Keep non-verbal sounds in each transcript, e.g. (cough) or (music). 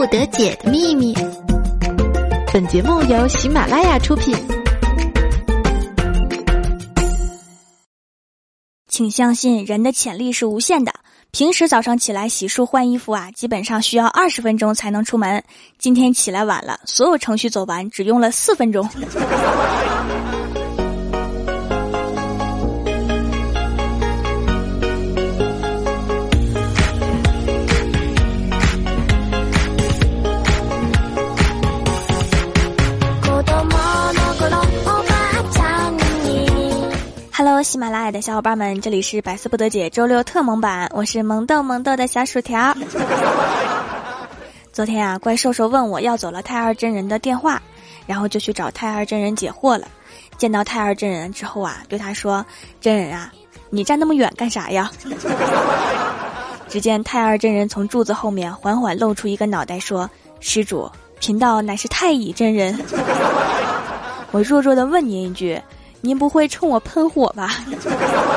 不得解的秘密。本节目由喜马拉雅出品。请相信人的潜力是无限的。平时早上起来洗漱换衣服啊，基本上需要二十分钟才能出门。今天起来晚了，所有程序走完只用了四分钟。Hello，喜马拉雅的小伙伴们，这里是百思不得解周六特萌版，我是萌豆萌豆的小薯条。(laughs) 昨天啊，怪兽兽问我要走了太二真人的电话，然后就去找太二真人解惑了。见到太二真人之后啊，对他说：“真人啊，你站那么远干啥呀？” (laughs) 只见太二真人从柱子后面缓缓露出一个脑袋，说：“施主，贫道乃是太乙真人。(laughs) ”我弱弱的问您一句。您不会冲我喷火吧？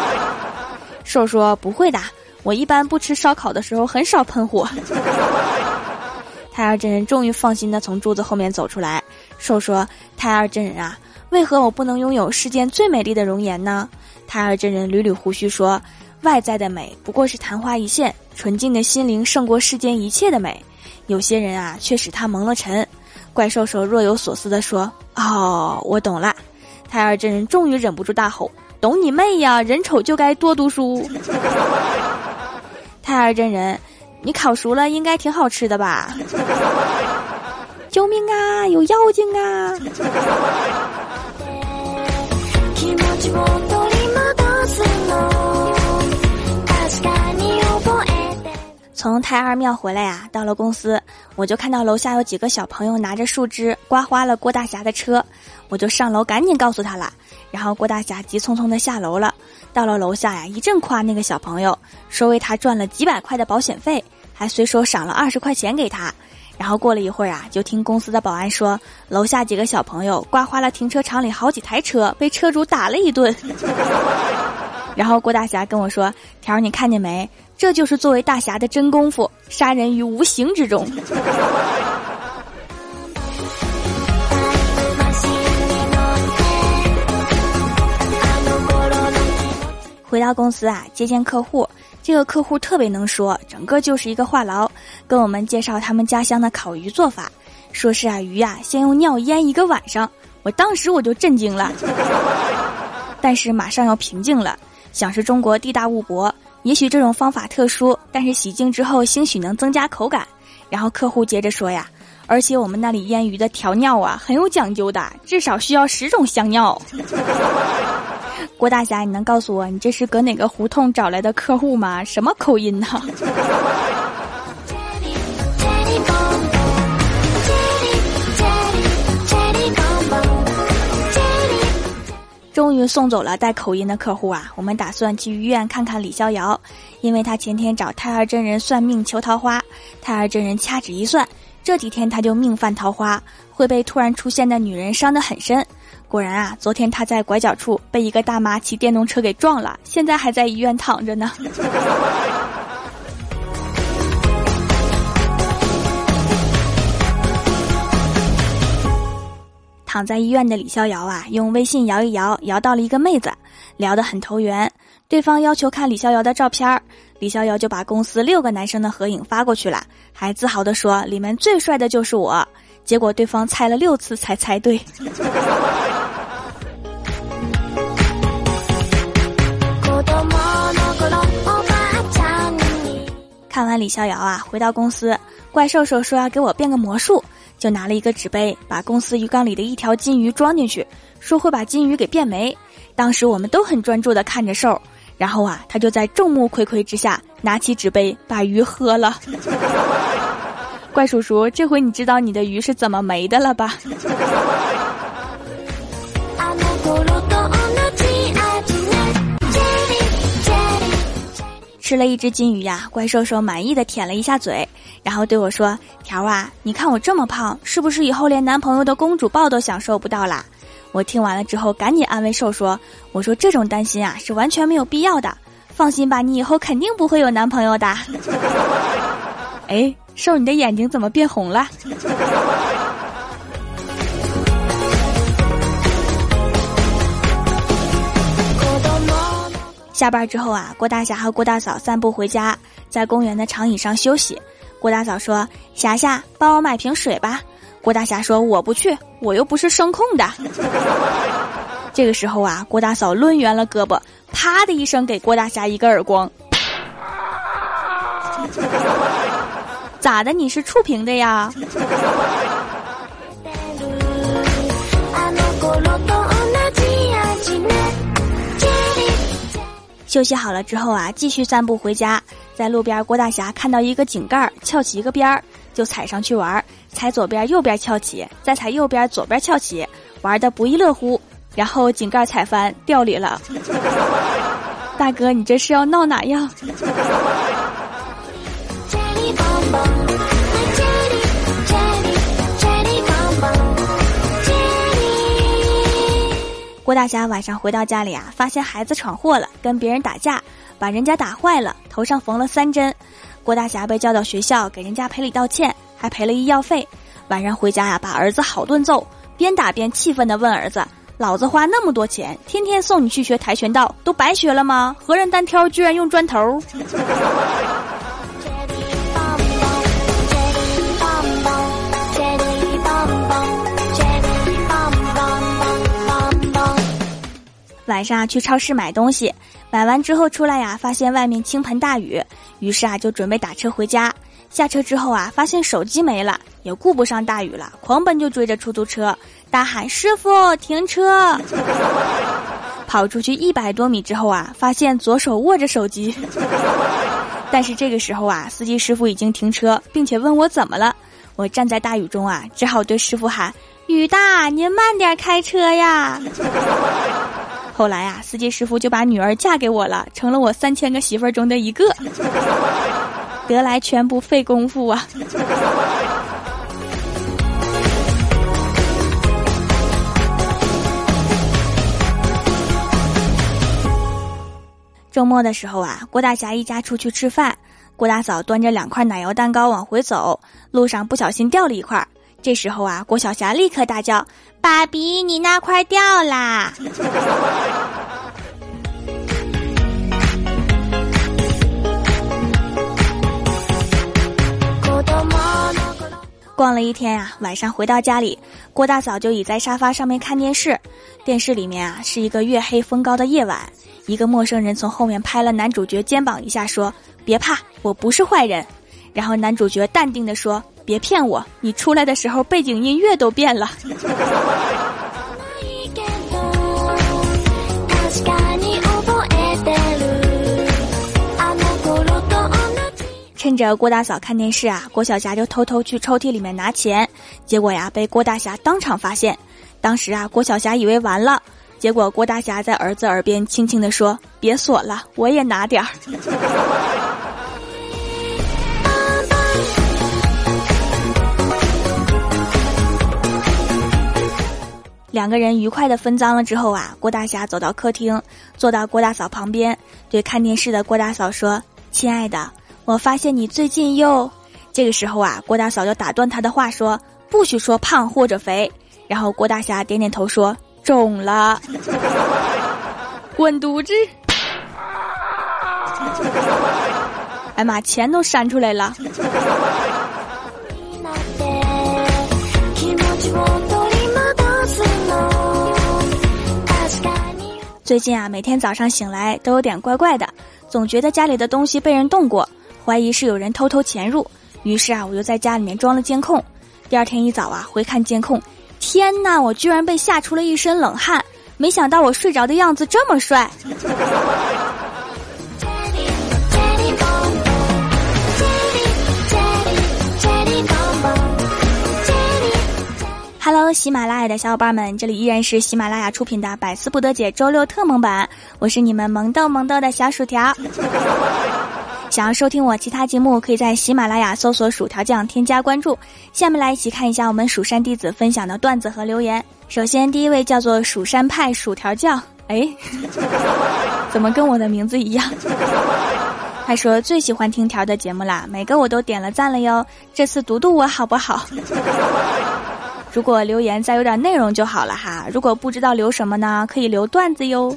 (laughs) 兽说不会的，我一般不吃烧烤的时候很少喷火。(laughs) 太二真人终于放心的从柱子后面走出来。兽说：“太二真人啊，为何我不能拥有世间最美丽的容颜呢？”太二真人捋捋胡须说：“外在的美不过是昙花一现，纯净的心灵胜过世间一切的美。有些人啊，却使他蒙了尘。”怪兽兽若有所思的说：“哦，我懂了。”太二真人终于忍不住大吼：“懂你妹呀！人丑就该多读书。”太二真人，你烤熟了应该挺好吃的吧？(laughs) 救命啊！有妖精啊！(laughs) 从太二庙回来呀，到了公司，我就看到楼下有几个小朋友拿着树枝刮花了郭大侠的车，我就上楼赶紧告诉他了。然后郭大侠急匆匆的下楼了，到了楼下呀，一阵夸那个小朋友，说为他赚了几百块的保险费，还随手赏了二十块钱给他。然后过了一会儿啊，就听公司的保安说，楼下几个小朋友刮花了停车场里好几台车，被车主打了一顿。然后郭大侠跟我说：“条儿，你看见没？”这就是作为大侠的真功夫，杀人于无形之中。(laughs) 回到公司啊，接见客户，这个客户特别能说，整个就是一个话痨，跟我们介绍他们家乡的烤鱼做法，说是啊，鱼呀先用尿腌一个晚上。我当时我就震惊了，(laughs) 但是马上要平静了，想是中国地大物博。也许这种方法特殊，但是洗净之后兴许能增加口感。然后客户接着说呀，而且我们那里腌鱼的调料啊很有讲究的，至少需要十种香料。(laughs) 郭大侠，你能告诉我你这是搁哪个胡同找来的客户吗？什么口音呢？终于送走了带口音的客户啊！我们打算去医院看看李逍遥，因为他前天找太二真人算命求桃花，太二真人掐指一算，这几天他就命犯桃花，会被突然出现的女人伤得很深。果然啊，昨天他在拐角处被一个大妈骑电动车给撞了，现在还在医院躺着呢。躺在医院的李逍遥啊，用微信摇一摇，摇到了一个妹子，聊得很投缘。对方要求看李逍遥的照片儿，李逍遥就把公司六个男生的合影发过去了，还自豪地说里面最帅的就是我。结果对方猜了六次才猜对。(laughs) 看完李逍遥啊，回到公司，怪兽兽说要给我变个魔术。就拿了一个纸杯，把公司鱼缸里的一条金鱼装进去，说会把金鱼给变没。当时我们都很专注的看着兽，然后啊，他就在众目睽睽之下拿起纸杯把鱼喝了。(laughs) 怪叔叔，这回你知道你的鱼是怎么没的了吧？(laughs) 吃了一只金鱼呀，怪兽兽满意的舔了一下嘴，然后对我说：“条啊，你看我这么胖，是不是以后连男朋友的公主抱都享受不到啦？”我听完了之后，赶紧安慰兽说：“我说这种担心啊，是完全没有必要的，放心吧，你以后肯定不会有男朋友的。(laughs) ”哎，瘦，你的眼睛怎么变红了？下班之后啊，郭大侠和郭大嫂散步回家，在公园的长椅上休息。郭大嫂说：“霞霞，帮我买瓶水吧。”郭大侠说：“我不去，我又不是声控的。(laughs) ”这个时候啊，郭大嫂抡圆了胳膊，啪的一声给郭大侠一个耳光。咋的？你是触屏的呀？休息好了之后啊，继续散步回家。在路边，郭大侠看到一个井盖翘起一个边儿，就踩上去玩，踩左边右边翘起，再踩右边左边翘起，玩的不亦乐乎。然后井盖踩翻掉里了。(laughs) 大哥，你这是要闹哪样？郭大侠晚上回到家里啊，发现孩子闯祸了，跟别人打架，把人家打坏了，头上缝了三针。郭大侠被叫到学校，给人家赔礼道歉，还赔了医药费。晚上回家呀，把儿子好顿揍，边打边气愤地问儿子：“老子花那么多钱，天天送你去学跆拳道，都白学了吗？何人单挑居然用砖头？”晚上去超市买东西，买完之后出来呀，发现外面倾盆大雨，于是啊就准备打车回家。下车之后啊，发现手机没了，也顾不上大雨了，狂奔就追着出租车，大喊：“师傅，停车！” (laughs) 跑出去一百多米之后啊，发现左手握着手机，(laughs) 但是这个时候啊，司机师傅已经停车，并且问我怎么了。我站在大雨中啊，只好对师傅喊：“雨大，您慢点开车呀。” (laughs) 后来啊，司机师傅就把女儿嫁给我了，成了我三千个媳妇儿中的一个。(laughs) 得来全不费功夫啊！周末的时候啊，郭大侠一家出去吃饭，郭大嫂端着两块奶油蛋糕往回走，路上不小心掉了一块。这时候啊，郭晓霞立刻大叫：“爸比，你那块掉啦！” (laughs) 逛了一天呀，晚上回到家里，郭大嫂就倚在沙发上面看电视。电视里面啊，是一个月黑风高的夜晚，一个陌生人从后面拍了男主角肩膀一下，说：“别怕，我不是坏人。”然后男主角淡定的说。别骗我！你出来的时候背景音乐都变了。(laughs) 趁着郭大嫂看电视啊，郭晓霞就偷偷去抽屉里面拿钱，结果呀被郭大侠当场发现。当时啊，郭晓霞以为完了，结果郭大侠在儿子耳边轻轻地说：“别锁了，我也拿点儿。” (laughs) 两个人愉快的分赃了之后啊，郭大侠走到客厅，坐到郭大嫂旁边，对看电视的郭大嫂说：“亲爱的，我发现你最近又……”这个时候啊，郭大嫂就打断他的话说：“不许说胖或者肥。”然后郭大侠点点头说：“肿了，滚犊子！”哎妈，钱都删出来了。最近啊，每天早上醒来都有点怪怪的，总觉得家里的东西被人动过，怀疑是有人偷偷潜入。于是啊，我就在家里面装了监控。第二天一早啊，回看监控，天呐，我居然被吓出了一身冷汗！没想到我睡着的样子这么帅。喽喜马拉雅的小伙伴们，这里依然是喜马拉雅出品的《百思不得解》周六特萌版，我是你们萌豆萌豆的小薯条。想要收听我其他节目，可以在喜马拉雅搜索“薯条酱”添加关注。下面来一起看一下我们蜀山弟子分享的段子和留言。首先，第一位叫做蜀山派薯条酱，哎，(laughs) 怎么跟我的名字一样？他说最喜欢听条的节目啦，每个我都点了赞了哟。这次读读我好不好？如果留言再有点内容就好了哈。如果不知道留什么呢，可以留段子哟。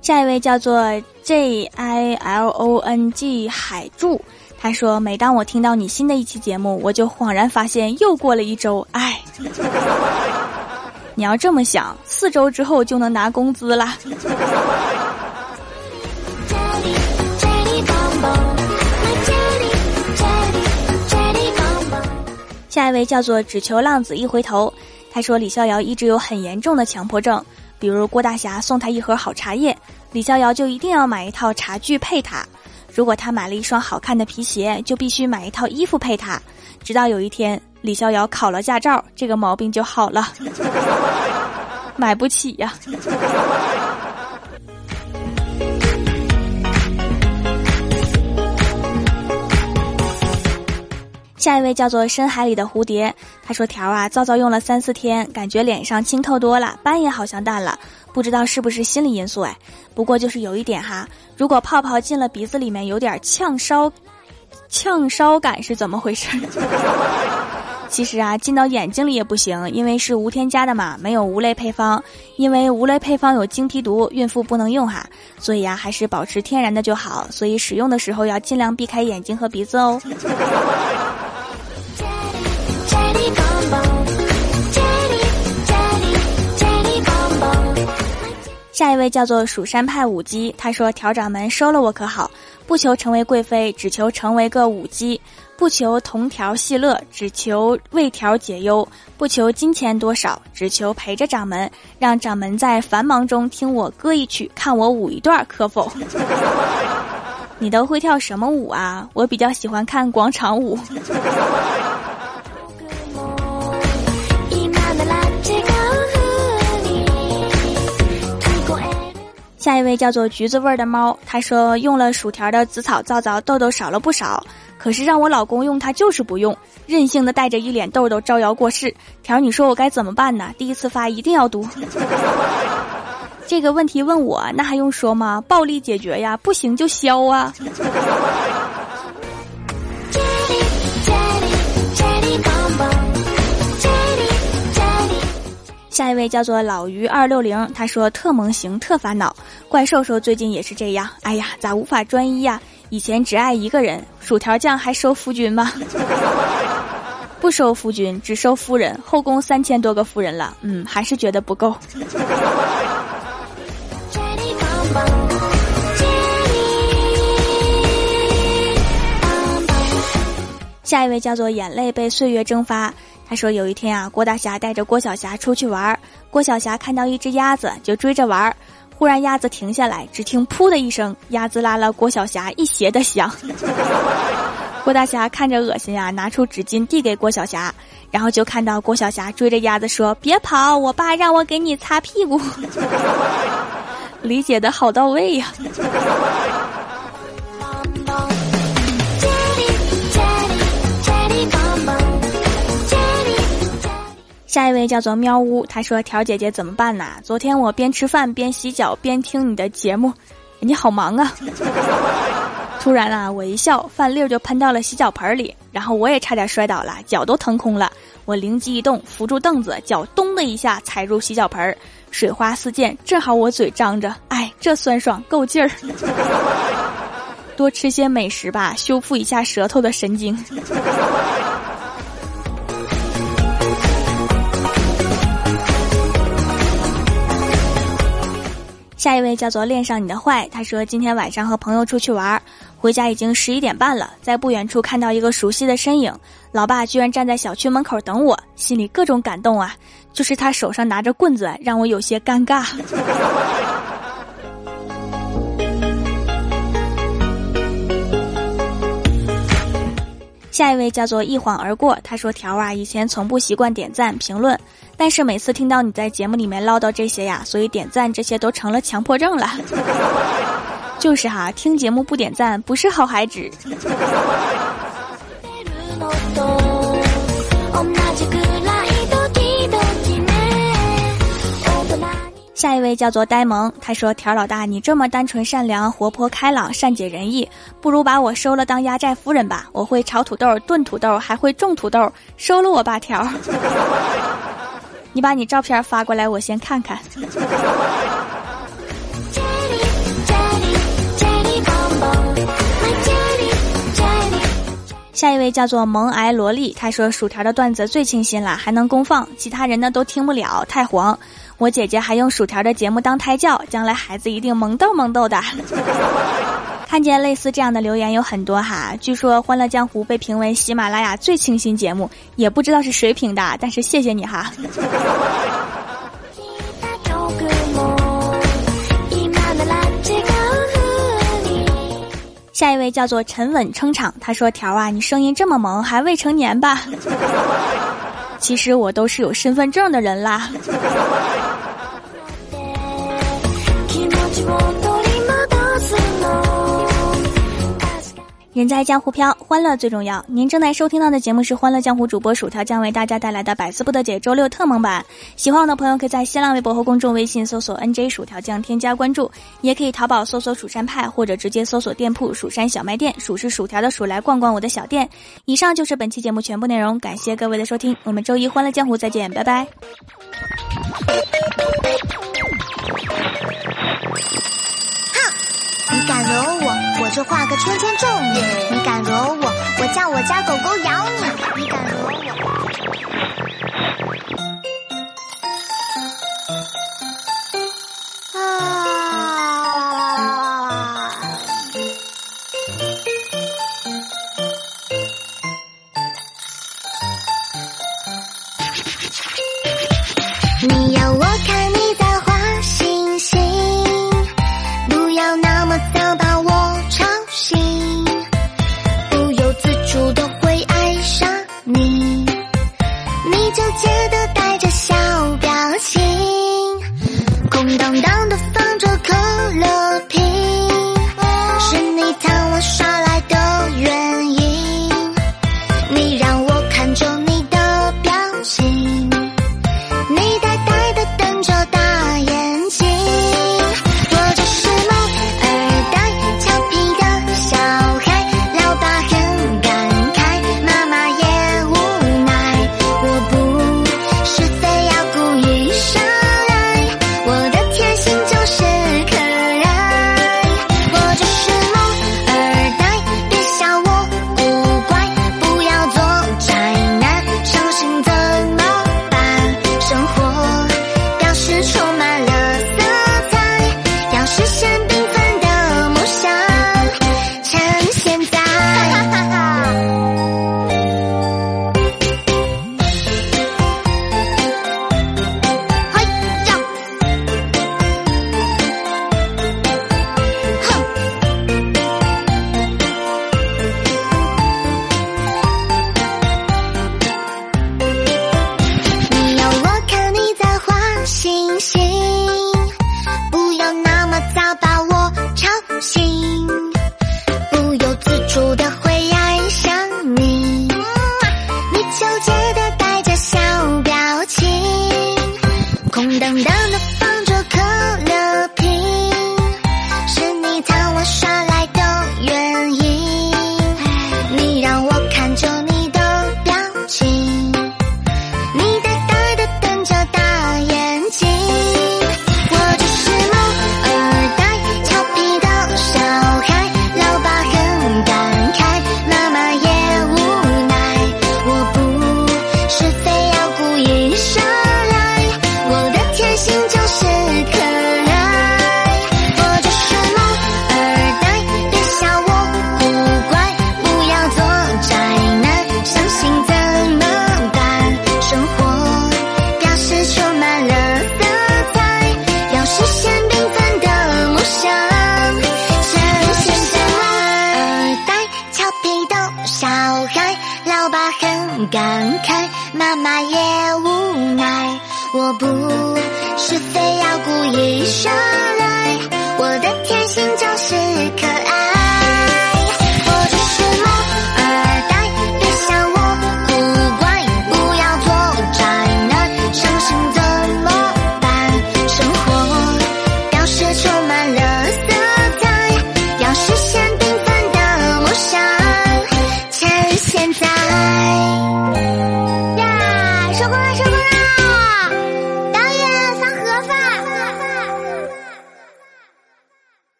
下一位叫做 J I L O N G 海柱，他说：“每当我听到你新的一期节目，我就恍然发现又过了一周。哎，你要这么想，四周之后就能拿工资了。”下一位叫做只求浪子一回头，他说李逍遥一直有很严重的强迫症。比如郭大侠送他一盒好茶叶，李逍遥就一定要买一套茶具配他；如果他买了一双好看的皮鞋，就必须买一套衣服配他。直到有一天，李逍遥考了驾照，这个毛病就好了。(laughs) 买不起呀。下一位叫做深海里的蝴蝶，他说：“条啊，皂皂用了三四天，感觉脸上清透多了，斑也好像淡了，不知道是不是心理因素哎。不过就是有一点哈，如果泡泡进了鼻子里面有点呛烧，呛烧感是怎么回事？(laughs) 其实啊，进到眼睛里也不行，因为是无添加的嘛，没有无类配方，因为无类配方有精皮毒，孕妇不能用哈，所以啊，还是保持天然的就好。所以使用的时候要尽量避开眼睛和鼻子哦。”下一位叫做蜀山派舞姬，他说：“调掌门收了我可好？不求成为贵妃，只求成为个舞姬；不求同调戏乐，只求为调解忧；不求金钱多少，只求陪着掌门，让掌门在繁忙中听我歌一曲，看我舞一段，可否？” (laughs) 你都会跳什么舞啊？我比较喜欢看广场舞。下一位叫做橘子味儿的猫，他说用了薯条的紫草皂皂，痘痘少了不少。可是让我老公用，他就是不用，任性的带着一脸痘痘招摇过市。条，你说我该怎么办呢？第一次发一定要读。(laughs) 这个问题问我，那还用说吗？暴力解决呀，不行就削啊。下一位叫做老于二六零，他说特萌型特烦恼，怪兽兽最近也是这样。哎呀，咋无法专一呀？以前只爱一个人，薯条酱还收夫君吗？(laughs) 不收夫君，只收夫人，后宫三千多个夫人了，嗯，还是觉得不够。下一位叫做眼泪被岁月蒸发。他说：“有一天啊，郭大侠带着郭小霞出去玩郭小霞看到一只鸭子，就追着玩忽然鸭子停下来，只听‘噗’的一声，鸭子拉了郭小霞一鞋的香。(laughs) 郭大侠看着恶心呀，拿出纸巾递给郭小霞，然后就看到郭小霞追着鸭子说：‘别跑，我爸让我给你擦屁股。(laughs) ’理解的好到位呀。”下一位叫做喵呜，他说：“条姐姐怎么办呐？昨天我边吃饭边洗脚边听你的节目，你好忙啊！(laughs) 突然啊，我一笑，饭粒儿就喷到了洗脚盆里，然后我也差点摔倒了，脚都腾空了。我灵机一动，扶住凳子，脚咚的一下踩入洗脚盆儿，水花四溅，正好我嘴张着，哎，这酸爽够劲儿。(laughs) 多吃些美食吧，修复一下舌头的神经。”下一位叫做恋上你的坏，他说今天晚上和朋友出去玩，回家已经十一点半了，在不远处看到一个熟悉的身影，老爸居然站在小区门口等我，心里各种感动啊，就是他手上拿着棍子，让我有些尴尬。下一位叫做一晃而过，他说：“条啊，以前从不习惯点赞评论，但是每次听到你在节目里面唠叨这些呀，所以点赞这些都成了强迫症了。就是哈，听节目不点赞不是好孩子。”下一位叫做呆萌，他说：“条老大，你这么单纯、善良、活泼、开朗、善解人意，不如把我收了当压寨夫人吧。我会炒土豆、炖土豆，还会种土豆，收了我吧，条。你把你照片发过来，我先看看。(laughs) ”下一位叫做萌癌萝莉，她说薯条的段子最清新了，还能公放，其他人呢都听不了，太黄。我姐姐还用薯条的节目当胎教，将来孩子一定萌逗萌逗的。看见类似这样的留言有很多哈，据说《欢乐江湖》被评为喜马拉雅最清新节目，也不知道是谁评的，但是谢谢你哈。(laughs) 下一位叫做沉稳撑场，他说：“条啊，你声音这么萌，还未成年吧？(laughs) 其实我都是有身份证的人啦。”人在江湖飘，欢乐最重要。您正在收听到的节目是《欢乐江湖》主播薯条将为大家带来的百思不得解周六特蒙版。喜欢我的朋友可以在新浪微博和公众微信搜索 “nj 薯条酱”添加关注，也可以淘宝搜索“蜀山派”或者直接搜索店铺“蜀山小卖店”，数是薯条的数，来逛逛我的小店。以上就是本期节目全部内容，感谢各位的收听，我们周一《欢乐江湖》再见，拜拜。敢惹我，我就画个圈圈咒你；你敢惹我，我叫我家狗狗咬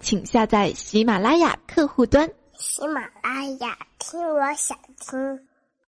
请下载喜马拉雅客户端。喜马拉雅，听我想听。